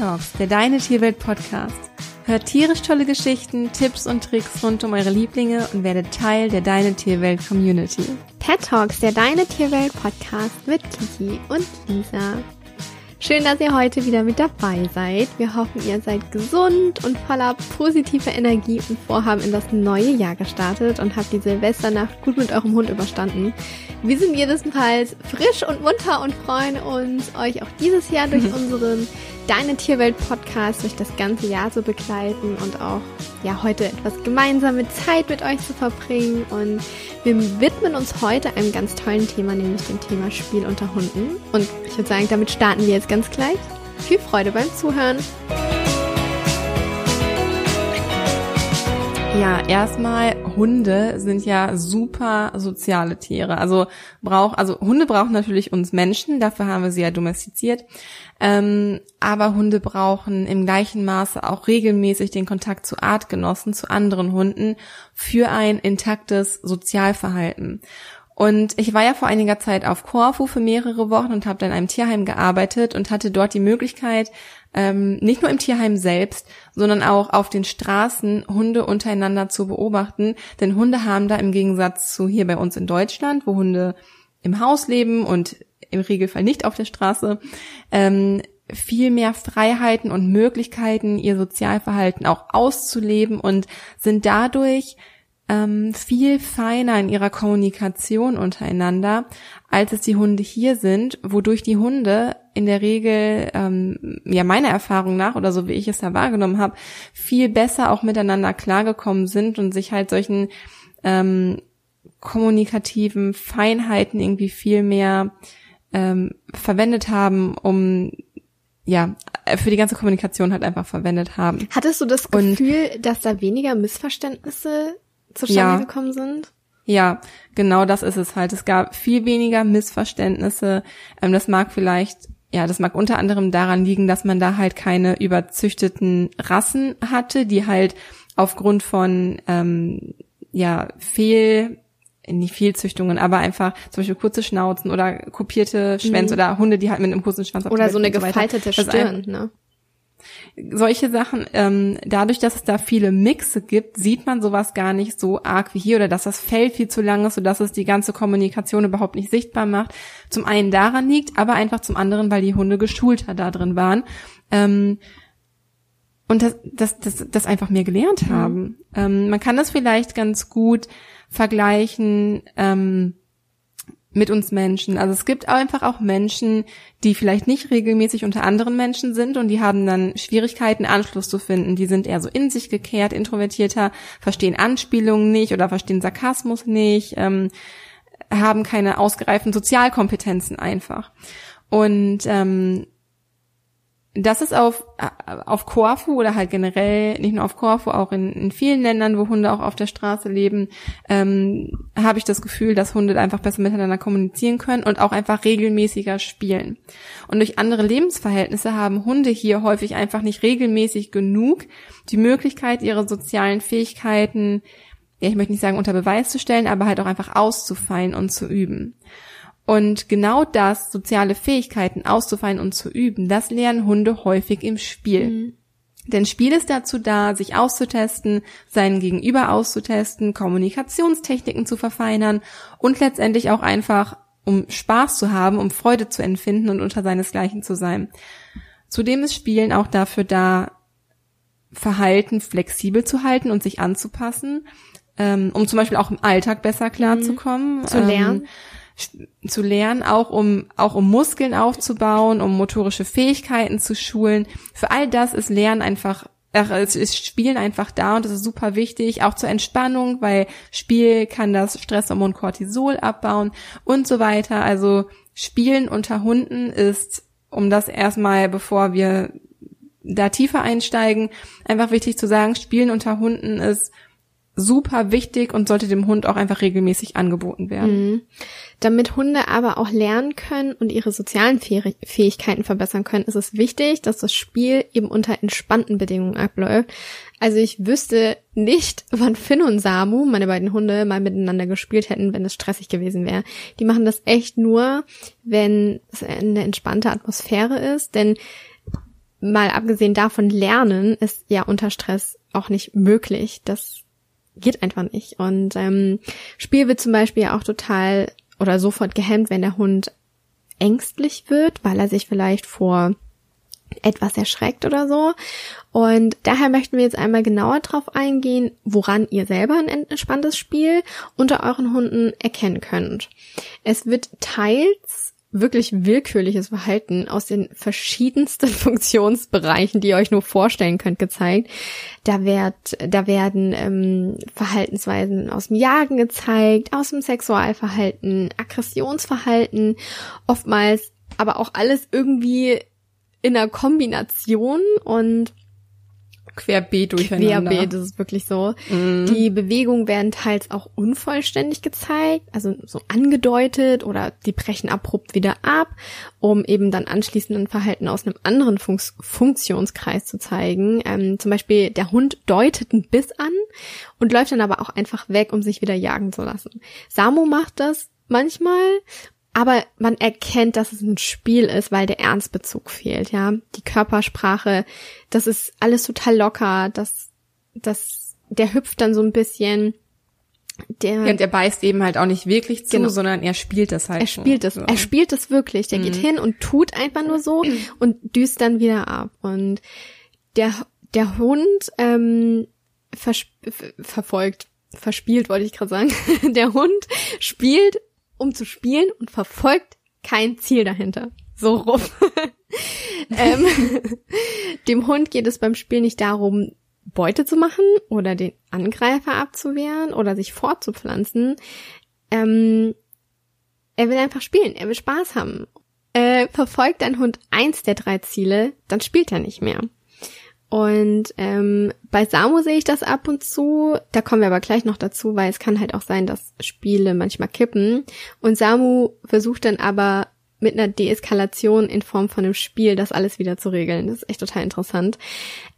Talks, der Deine Tierwelt Podcast. Hört tierisch tolle Geschichten, Tipps und Tricks rund um eure Lieblinge und werdet Teil der Deine Tierwelt Community. Pet Talks, der Deine Tierwelt Podcast mit Kiki und Lisa. Schön, dass ihr heute wieder mit dabei seid. Wir hoffen, ihr seid gesund und voller positiver Energie und Vorhaben in das neue Jahr gestartet und habt die Silvesternacht gut mit eurem Hund überstanden. Wir sind jedenfalls frisch und munter und freuen uns, euch auch dieses Jahr durch unseren Deine Tierwelt Podcast durch das ganze Jahr zu begleiten und auch ja heute etwas gemeinsame Zeit mit euch zu verbringen. Und wir widmen uns heute einem ganz tollen Thema, nämlich dem Thema Spiel unter Hunden. Und ich würde sagen, damit starten wir jetzt ganz gleich. Viel Freude beim Zuhören. Ja, erstmal Hunde sind ja super soziale Tiere. Also braucht, also Hunde brauchen natürlich uns Menschen, dafür haben wir sie ja domestiziert. Ähm, aber Hunde brauchen im gleichen Maße auch regelmäßig den Kontakt zu Artgenossen, zu anderen Hunden für ein intaktes Sozialverhalten. Und ich war ja vor einiger Zeit auf Korfu für mehrere Wochen und habe dann in einem Tierheim gearbeitet und hatte dort die Möglichkeit, ähm, nicht nur im Tierheim selbst, sondern auch auf den Straßen Hunde untereinander zu beobachten. Denn Hunde haben da im Gegensatz zu hier bei uns in Deutschland, wo Hunde im Haus leben und im Regelfall nicht auf der Straße, ähm, viel mehr Freiheiten und Möglichkeiten, ihr Sozialverhalten auch auszuleben und sind dadurch ähm, viel feiner in ihrer Kommunikation untereinander, als es die Hunde hier sind, wodurch die Hunde in der Regel, ähm, ja meiner Erfahrung nach oder so wie ich es da wahrgenommen habe, viel besser auch miteinander klargekommen sind und sich halt solchen ähm, kommunikativen Feinheiten irgendwie viel mehr ähm, verwendet haben, um ja, für die ganze Kommunikation halt einfach verwendet haben. Hattest du das Gefühl, und, dass da weniger Missverständnisse zustande ja, gekommen sind? Ja, genau das ist es halt. Es gab viel weniger Missverständnisse. Ähm, das mag vielleicht, ja, das mag unter anderem daran liegen, dass man da halt keine überzüchteten Rassen hatte, die halt aufgrund von ähm, ja Fehl nicht Fehlzüchtungen, aber einfach zum Beispiel kurze Schnauzen oder kopierte Schwänze mhm. oder Hunde, die halt mit einem kurzen Schwanz Oder so eine gefaltete so Stirn, ne? Solche Sachen, ähm, dadurch, dass es da viele Mixe gibt, sieht man sowas gar nicht so arg wie hier oder dass das Fell viel zu lang ist, sodass es die ganze Kommunikation überhaupt nicht sichtbar macht. Zum einen daran liegt, aber einfach zum anderen, weil die Hunde geschulter da drin waren. Ähm, und das, das, das, das einfach mehr gelernt mhm. haben. Mhm. Ähm, man kann das vielleicht ganz gut vergleichen, ähm, mit uns Menschen. Also es gibt einfach auch Menschen, die vielleicht nicht regelmäßig unter anderen Menschen sind und die haben dann Schwierigkeiten, Anschluss zu finden. Die sind eher so in sich gekehrt, introvertierter, verstehen Anspielungen nicht oder verstehen Sarkasmus nicht, ähm, haben keine ausgereiften Sozialkompetenzen einfach. Und ähm, das ist auf, auf Korfu oder halt generell, nicht nur auf Korfu, auch in, in vielen Ländern, wo Hunde auch auf der Straße leben, ähm, habe ich das Gefühl, dass Hunde einfach besser miteinander kommunizieren können und auch einfach regelmäßiger spielen. Und durch andere Lebensverhältnisse haben Hunde hier häufig einfach nicht regelmäßig genug die Möglichkeit, ihre sozialen Fähigkeiten, ja, ich möchte nicht sagen unter Beweis zu stellen, aber halt auch einfach auszufallen und zu üben. Und genau das, soziale Fähigkeiten auszufallen und zu üben, das lernen Hunde häufig im Spiel. Mhm. Denn Spiel ist dazu da, sich auszutesten, seinen Gegenüber auszutesten, Kommunikationstechniken zu verfeinern und letztendlich auch einfach, um Spaß zu haben, um Freude zu empfinden und unter seinesgleichen zu sein. Zudem ist Spielen auch dafür da, Verhalten flexibel zu halten und sich anzupassen, ähm, um zum Beispiel auch im Alltag besser klarzukommen. Mhm. Zu lernen. Ähm, zu lernen, auch um, auch um Muskeln aufzubauen, um motorische Fähigkeiten zu schulen. Für all das ist Lernen einfach es ist Spielen einfach da und das ist super wichtig, auch zur Entspannung, weil Spiel kann das Stresshormon Cortisol abbauen und so weiter. Also Spielen unter Hunden ist, um das erstmal, bevor wir da tiefer einsteigen, einfach wichtig zu sagen, Spielen unter Hunden ist super wichtig und sollte dem Hund auch einfach regelmäßig angeboten werden. Mhm. Damit Hunde aber auch lernen können und ihre sozialen Fähigkeiten verbessern können, ist es wichtig, dass das Spiel eben unter entspannten Bedingungen abläuft. Also ich wüsste nicht, wann Finn und Samu, meine beiden Hunde, mal miteinander gespielt hätten, wenn es stressig gewesen wäre. Die machen das echt nur, wenn es eine entspannte Atmosphäre ist, denn mal abgesehen davon, Lernen ist ja unter Stress auch nicht möglich. Das geht einfach nicht. Und ähm, Spiel wird zum Beispiel auch total oder sofort gehemmt, wenn der Hund ängstlich wird, weil er sich vielleicht vor etwas erschreckt oder so. Und daher möchten wir jetzt einmal genauer drauf eingehen, woran ihr selber ein entspanntes Spiel unter euren Hunden erkennen könnt. Es wird teils wirklich willkürliches Verhalten aus den verschiedensten Funktionsbereichen, die ihr euch nur vorstellen könnt, gezeigt. Da, wird, da werden ähm, Verhaltensweisen aus dem Jagen gezeigt, aus dem Sexualverhalten, Aggressionsverhalten, oftmals aber auch alles irgendwie in einer Kombination und querbeet durcheinander. Querbeet, das ist wirklich so. Mhm. Die Bewegungen werden teils auch unvollständig gezeigt, also so angedeutet oder die brechen abrupt wieder ab, um eben dann anschließend ein Verhalten aus einem anderen Fun Funktionskreis zu zeigen. Ähm, zum Beispiel der Hund deutet einen Biss an und läuft dann aber auch einfach weg, um sich wieder jagen zu lassen. Samu macht das manchmal aber man erkennt, dass es ein Spiel ist, weil der Ernstbezug fehlt, ja. Die Körpersprache, das ist alles total locker, das, das, der hüpft dann so ein bisschen. Der, ja, und er beißt eben halt auch nicht wirklich zu, genau. sondern er spielt das halt. Er spielt es, so. er spielt es wirklich. Der mhm. geht hin und tut einfach nur so und düst dann wieder ab. Und der, der Hund ähm, verfolgt, verspielt, wollte ich gerade sagen. der Hund spielt um zu spielen und verfolgt kein Ziel dahinter. So rum. ähm, dem Hund geht es beim Spiel nicht darum, Beute zu machen oder den Angreifer abzuwehren oder sich fortzupflanzen. Ähm, er will einfach spielen, er will Spaß haben. Äh, verfolgt ein Hund eins der drei Ziele, dann spielt er nicht mehr. Und ähm, bei Samu sehe ich das ab und zu. Da kommen wir aber gleich noch dazu, weil es kann halt auch sein, dass Spiele manchmal kippen. Und Samu versucht dann aber mit einer Deeskalation in Form von einem Spiel das alles wieder zu regeln. Das ist echt total interessant.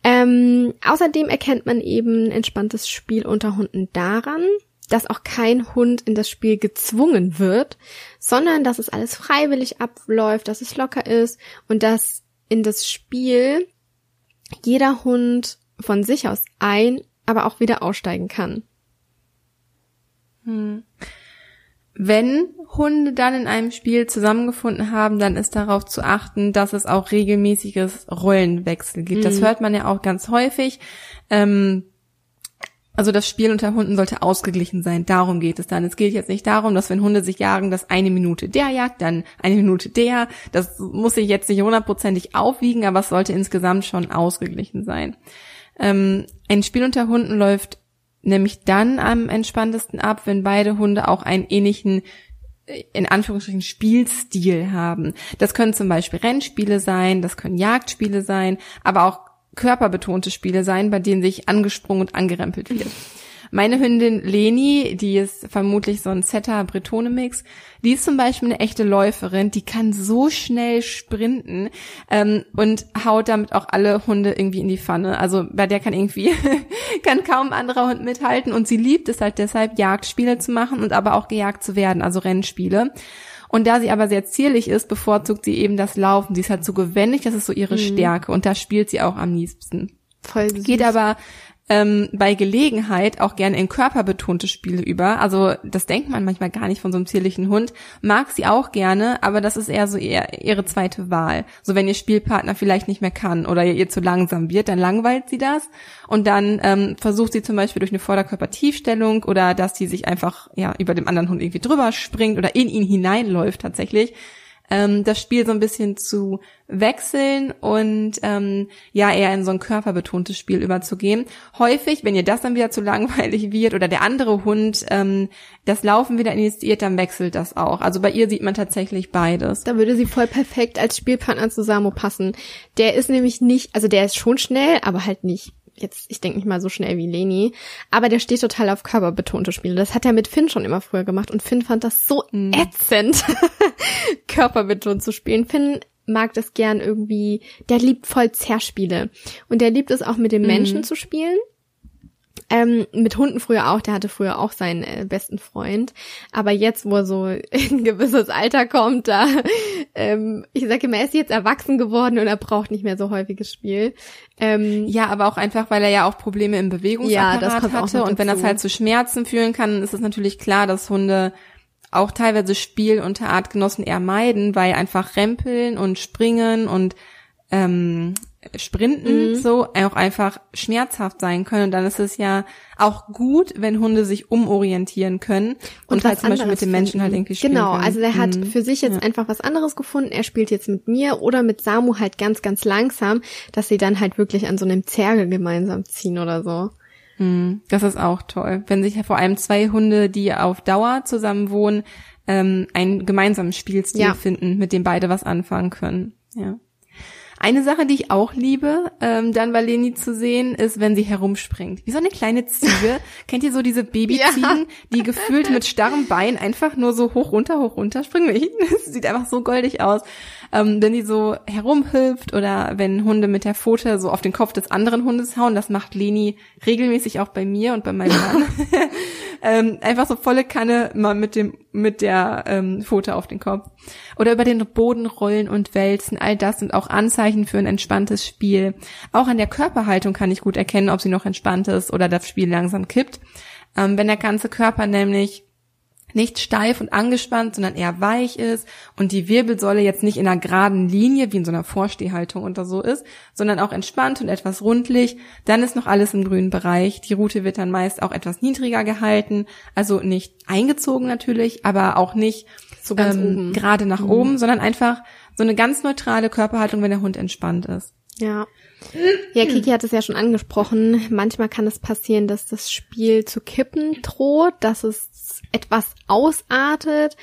Ähm, außerdem erkennt man eben entspanntes Spiel unter Hunden daran, dass auch kein Hund in das Spiel gezwungen wird, sondern dass es alles freiwillig abläuft, dass es locker ist und dass in das Spiel jeder Hund von sich aus ein, aber auch wieder aussteigen kann. Hm. Wenn Hunde dann in einem Spiel zusammengefunden haben, dann ist darauf zu achten, dass es auch regelmäßiges Rollenwechsel gibt. Mhm. Das hört man ja auch ganz häufig. Ähm, also das Spiel unter Hunden sollte ausgeglichen sein. Darum geht es dann. Es geht jetzt nicht darum, dass wenn Hunde sich jagen, dass eine Minute der jagt, dann eine Minute der. Das muss sich jetzt nicht hundertprozentig aufwiegen, aber es sollte insgesamt schon ausgeglichen sein. Ähm, ein Spiel unter Hunden läuft nämlich dann am entspanntesten ab, wenn beide Hunde auch einen ähnlichen äh, in Anführungsstrichen Spielstil haben. Das können zum Beispiel Rennspiele sein, das können Jagdspiele sein, aber auch körperbetonte Spiele sein, bei denen sich angesprungen und angerempelt wird. Meine Hündin Leni, die ist vermutlich so ein Setter-Bretone-Mix, die ist zum Beispiel eine echte Läuferin, die kann so schnell sprinten ähm, und haut damit auch alle Hunde irgendwie in die Pfanne. Also bei der kann irgendwie, kann kaum anderer Hund mithalten und sie liebt es halt deshalb, Jagdspiele zu machen und aber auch gejagt zu werden, also Rennspiele. Und da sie aber sehr zierlich ist, bevorzugt sie eben das Laufen. Sie ist halt so gewendig, das ist so ihre mhm. Stärke und da spielt sie auch am liebsten. Voll süß. Geht aber ähm, bei Gelegenheit auch gerne in körperbetonte Spiele über. Also das denkt man manchmal gar nicht von so einem zierlichen Hund. Mag sie auch gerne, aber das ist eher so eher ihre zweite Wahl. So wenn ihr Spielpartner vielleicht nicht mehr kann oder ihr zu langsam wird, dann langweilt sie das und dann ähm, versucht sie zum Beispiel durch eine Vorderkörpertiefstellung oder dass sie sich einfach ja über dem anderen Hund irgendwie drüber springt oder in ihn hineinläuft tatsächlich ähm, das Spiel so ein bisschen zu wechseln und ähm, ja eher in so ein körperbetontes Spiel überzugehen. Häufig, wenn ihr das dann wieder zu langweilig wird oder der andere Hund ähm, das Laufen wieder initiiert, dann wechselt das auch. Also bei ihr sieht man tatsächlich beides. Da würde sie voll perfekt als Spielpartner zu Samo passen. Der ist nämlich nicht, also der ist schon schnell, aber halt nicht jetzt, ich denke nicht mal so schnell wie Leni, aber der steht total auf körperbetonte Spiele. Das hat er mit Finn schon immer früher gemacht und Finn fand das so mhm. ätzend, körperbetont zu spielen. Finn mag das gern irgendwie, der liebt voll Zerspiele und der liebt es auch mit den Menschen mhm. zu spielen. Ähm, mit Hunden früher auch, der hatte früher auch seinen äh, besten Freund. Aber jetzt, wo er so in ein gewisses Alter kommt, da, ähm, ich sage immer, er ist jetzt erwachsen geworden und er braucht nicht mehr so häufiges Spiel. Ähm, ja, aber auch einfach, weil er ja auch Probleme im Bewegungsapparat ja, hatte und wenn das halt zu Schmerzen führen kann, ist es natürlich klar, dass Hunde auch teilweise Spiel unter Artgenossen eher meiden, weil einfach Rempeln und Springen und ähm, Sprinten mhm. so auch einfach schmerzhaft sein können. Und dann ist es ja auch gut, wenn Hunde sich umorientieren können und, und halt zum Beispiel mit dem Menschen halt irgendwie spielen Genau, können. also der hat mhm. für sich jetzt ja. einfach was anderes gefunden. Er spielt jetzt mit mir oder mit Samu halt ganz, ganz langsam, dass sie dann halt wirklich an so einem Zergel gemeinsam ziehen oder so. Mhm. Das ist auch toll. Wenn sich ja vor allem zwei Hunde, die auf Dauer zusammen wohnen, ähm, einen gemeinsamen Spielstil ja. finden, mit dem beide was anfangen können. Ja. Eine Sache, die ich auch liebe, ähm, dann bei Leni zu sehen, ist, wenn sie herumspringt. Wie so eine kleine Ziege. Kennt ihr so diese Babyziegen, ja. die gefühlt mit starrem Bein einfach nur so hoch runter, hoch runter springen? Das sieht einfach so goldig aus. Ähm, wenn die so herumhüpft oder wenn Hunde mit der Pfote so auf den Kopf des anderen Hundes hauen, das macht Leni regelmäßig auch bei mir und bei meinem Mann. ähm, einfach so volle Kanne mal mit dem mit der ähm, Pfote auf den Kopf oder über den Boden rollen und wälzen. All das sind auch Anzeichen für ein entspanntes Spiel. Auch an der Körperhaltung kann ich gut erkennen, ob sie noch entspannt ist oder das Spiel langsam kippt. Ähm, wenn der ganze Körper nämlich nicht steif und angespannt, sondern eher weich ist und die Wirbelsäule jetzt nicht in einer geraden Linie wie in so einer Vorstehhaltung oder so ist, sondern auch entspannt und etwas rundlich, dann ist noch alles im grünen Bereich. Die Rute wird dann meist auch etwas niedriger gehalten, also nicht eingezogen natürlich, aber auch nicht so ganz ähm, gerade nach mhm. oben, sondern einfach so eine ganz neutrale Körperhaltung, wenn der Hund entspannt ist. Ja. Ja, Kiki hat es ja schon angesprochen. Manchmal kann es passieren, dass das Spiel zu kippen droht, dass es etwas ausartet.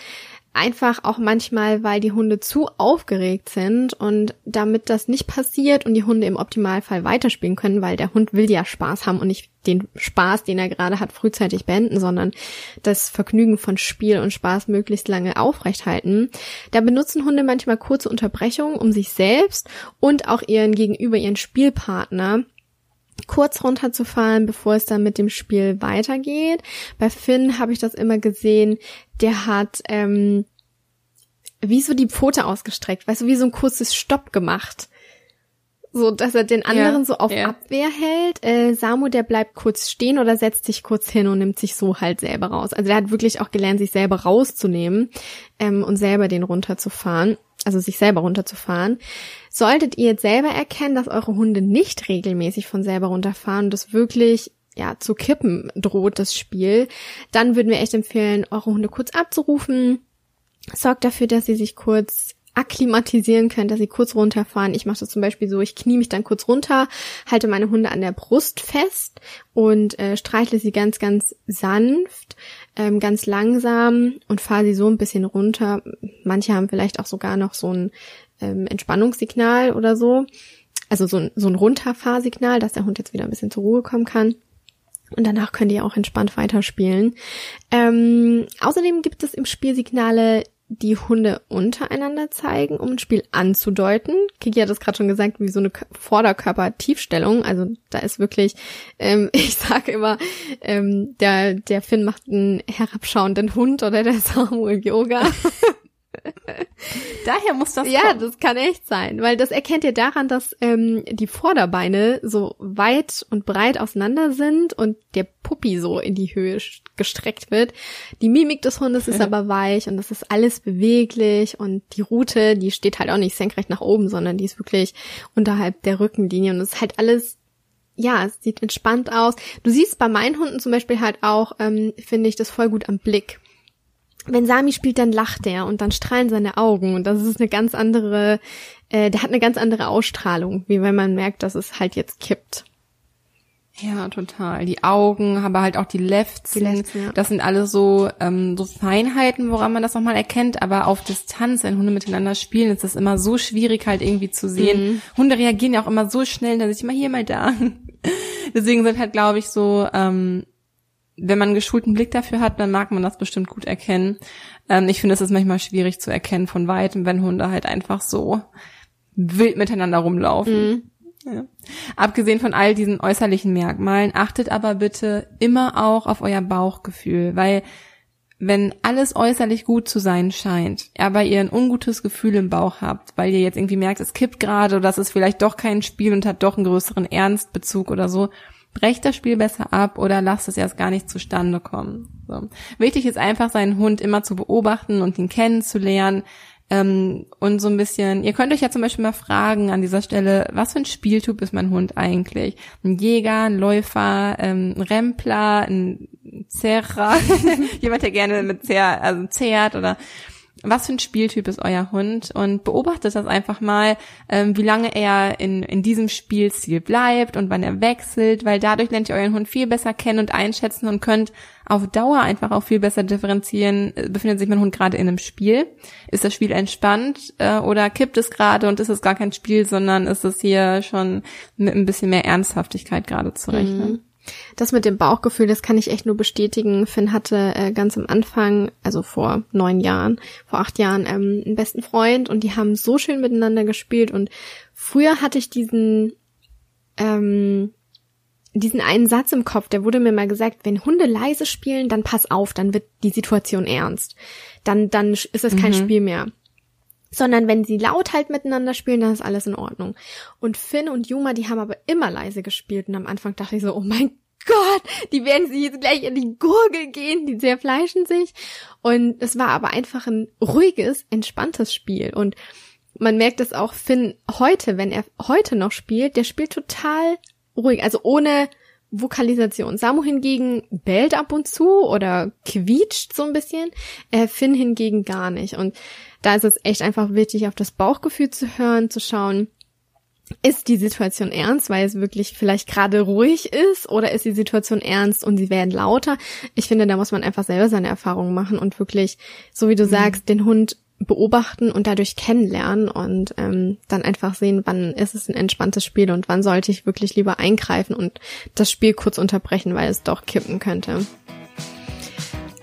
Einfach auch manchmal, weil die Hunde zu aufgeregt sind und damit das nicht passiert und die Hunde im Optimalfall weiterspielen können, weil der Hund will ja Spaß haben und nicht den Spaß, den er gerade hat, frühzeitig beenden, sondern das Vergnügen von Spiel und Spaß möglichst lange aufrechthalten. Da benutzen Hunde manchmal kurze Unterbrechungen, um sich selbst und auch ihren gegenüber ihren Spielpartner kurz runterzufahren, bevor es dann mit dem Spiel weitergeht. Bei Finn habe ich das immer gesehen, der hat ähm, wie so die Pfote ausgestreckt, weißt du, wie so ein kurzes Stopp gemacht. So, dass er den anderen ja, so auf ja. Abwehr hält. Äh, Samu, der bleibt kurz stehen oder setzt sich kurz hin und nimmt sich so halt selber raus. Also der hat wirklich auch gelernt, sich selber rauszunehmen ähm, und selber den runterzufahren also sich selber runterzufahren. Solltet ihr jetzt selber erkennen, dass eure Hunde nicht regelmäßig von selber runterfahren und das wirklich ja, zu kippen droht das Spiel, dann würden wir echt empfehlen, eure Hunde kurz abzurufen. Sorgt dafür, dass sie sich kurz akklimatisieren können, dass sie kurz runterfahren. Ich mache das zum Beispiel so, ich knie mich dann kurz runter, halte meine Hunde an der Brust fest und äh, streichle sie ganz, ganz sanft, ähm, ganz langsam und fahre sie so ein bisschen runter. Manche haben vielleicht auch sogar noch so ein ähm, Entspannungssignal oder so. Also so ein, so ein Runterfahrsignal, dass der Hund jetzt wieder ein bisschen zur Ruhe kommen kann. Und danach könnt ihr auch entspannt weiterspielen. Ähm, außerdem gibt es im Spiel Signale, die Hunde untereinander zeigen, um ein Spiel anzudeuten. Kiki hat das gerade schon gesagt, wie so eine Vorderkörper-Tiefstellung. Also da ist wirklich, ähm, ich sage immer, ähm, der, der Finn macht einen herabschauenden Hund oder der Samuel Yoga. Daher muss das Ja, kommen. das kann echt sein, weil das erkennt ihr daran, dass ähm, die Vorderbeine so weit und breit auseinander sind und der Puppi so in die Höhe gestreckt wird. Die Mimik des Hundes ist aber weich und das ist alles beweglich und die Rute, die steht halt auch nicht senkrecht nach oben, sondern die ist wirklich unterhalb der Rückenlinie und es ist halt alles ja, es sieht entspannt aus. Du siehst bei meinen Hunden zum Beispiel halt auch, ähm, finde ich, das voll gut am Blick wenn Sami spielt, dann lacht er und dann strahlen seine Augen und das ist eine ganz andere, äh, der hat eine ganz andere Ausstrahlung, wie wenn man merkt, dass es halt jetzt kippt. Ja, total. Die Augen, aber halt auch die Lefzen ja. Das sind alles so, ähm, so Feinheiten, woran man das nochmal erkennt. Aber auf Distanz, wenn Hunde miteinander spielen, ist das immer so schwierig halt irgendwie zu sehen. Mhm. Hunde reagieren ja auch immer so schnell, dass ich immer hier, mal da. Deswegen sind halt, glaube ich, so ähm, wenn man einen geschulten Blick dafür hat, dann mag man das bestimmt gut erkennen. Ähm, ich finde, es ist manchmal schwierig zu erkennen von weitem, wenn Hunde halt einfach so wild miteinander rumlaufen. Mhm. Ja. Abgesehen von all diesen äußerlichen Merkmalen, achtet aber bitte immer auch auf euer Bauchgefühl, weil wenn alles äußerlich gut zu sein scheint, aber ihr ein ungutes Gefühl im Bauch habt, weil ihr jetzt irgendwie merkt, es kippt gerade oder das ist vielleicht doch kein Spiel und hat doch einen größeren Ernstbezug oder so, brecht das Spiel besser ab oder lasst es erst gar nicht zustande kommen. So. Wichtig ist einfach, seinen Hund immer zu beobachten und ihn kennenzulernen, ähm, und so ein bisschen, ihr könnt euch ja zum Beispiel mal fragen an dieser Stelle, was für ein Spieltyp ist mein Hund eigentlich? Ein Jäger, ein Läufer, ähm, ein Rempler, ein Zerrer, jemand, der gerne mit Zer, also zehrt oder was für ein Spieltyp ist euer Hund und beobachtet das einfach mal, ähm, wie lange er in, in diesem Spielstil bleibt und wann er wechselt, weil dadurch lernt ihr euren Hund viel besser kennen und einschätzen und könnt auf Dauer einfach auch viel besser differenzieren, äh, befindet sich mein Hund gerade in einem Spiel, ist das Spiel entspannt äh, oder kippt es gerade und ist es gar kein Spiel, sondern ist es hier schon mit ein bisschen mehr Ernsthaftigkeit gerade zu rechnen. Mhm. Das mit dem Bauchgefühl, das kann ich echt nur bestätigen. Finn hatte äh, ganz am Anfang, also vor neun Jahren, vor acht Jahren, ähm, einen besten Freund und die haben so schön miteinander gespielt. Und früher hatte ich diesen, ähm, diesen einen Satz im Kopf, der wurde mir mal gesagt, wenn Hunde leise spielen, dann pass auf, dann wird die Situation ernst. Dann, dann ist es kein mhm. Spiel mehr sondern wenn sie laut halt miteinander spielen, dann ist alles in Ordnung. Und Finn und Juma, die haben aber immer leise gespielt und am Anfang dachte ich so, oh mein Gott, die werden sich jetzt gleich in die Gurgel gehen, die zerfleischen sich. Und es war aber einfach ein ruhiges, entspanntes Spiel und man merkt es auch Finn heute, wenn er heute noch spielt, der spielt total ruhig, also ohne Vokalisation. Samu hingegen bellt ab und zu oder quietscht so ein bisschen, äh, Finn hingegen gar nicht. Und da ist es echt einfach wichtig, auf das Bauchgefühl zu hören, zu schauen, ist die Situation ernst, weil es wirklich vielleicht gerade ruhig ist, oder ist die Situation ernst und sie werden lauter? Ich finde, da muss man einfach selber seine Erfahrungen machen und wirklich, so wie du mhm. sagst, den Hund beobachten und dadurch kennenlernen und ähm, dann einfach sehen, wann ist es ein entspanntes Spiel und wann sollte ich wirklich lieber eingreifen und das Spiel kurz unterbrechen, weil es doch kippen könnte.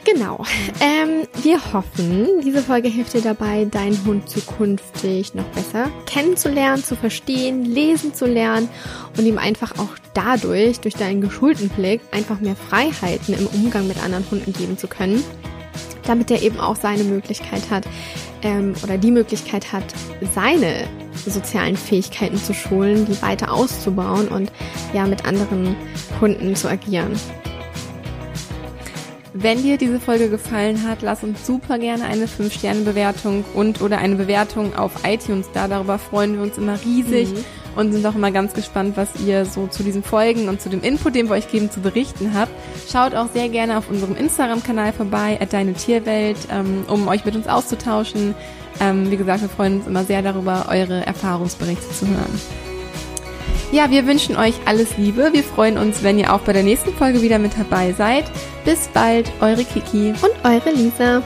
Genau. Ähm, wir hoffen, diese Folge hilft dir dabei, deinen Hund zukünftig noch besser kennenzulernen, zu verstehen, lesen zu lernen und ihm einfach auch dadurch, durch deinen geschulten Blick, einfach mehr Freiheiten im Umgang mit anderen Hunden geben zu können, damit er eben auch seine Möglichkeit hat ähm, oder die Möglichkeit hat, seine sozialen Fähigkeiten zu schulen, die weiter auszubauen und ja mit anderen Hunden zu agieren. Wenn dir diese Folge gefallen hat, lass uns super gerne eine 5-Sterne-Bewertung und oder eine Bewertung auf iTunes da. Darüber freuen wir uns immer riesig mhm. Und sind auch immer ganz gespannt, was ihr so zu diesen Folgen und zu dem Input, den wir euch geben, zu berichten habt. Schaut auch sehr gerne auf unserem Instagram-Kanal vorbei, at deine Tierwelt, ähm, um euch mit uns auszutauschen. Ähm, wie gesagt, wir freuen uns immer sehr darüber, eure Erfahrungsberichte zu hören. Ja, wir wünschen euch alles Liebe. Wir freuen uns, wenn ihr auch bei der nächsten Folge wieder mit dabei seid. Bis bald, eure Kiki und eure Lisa.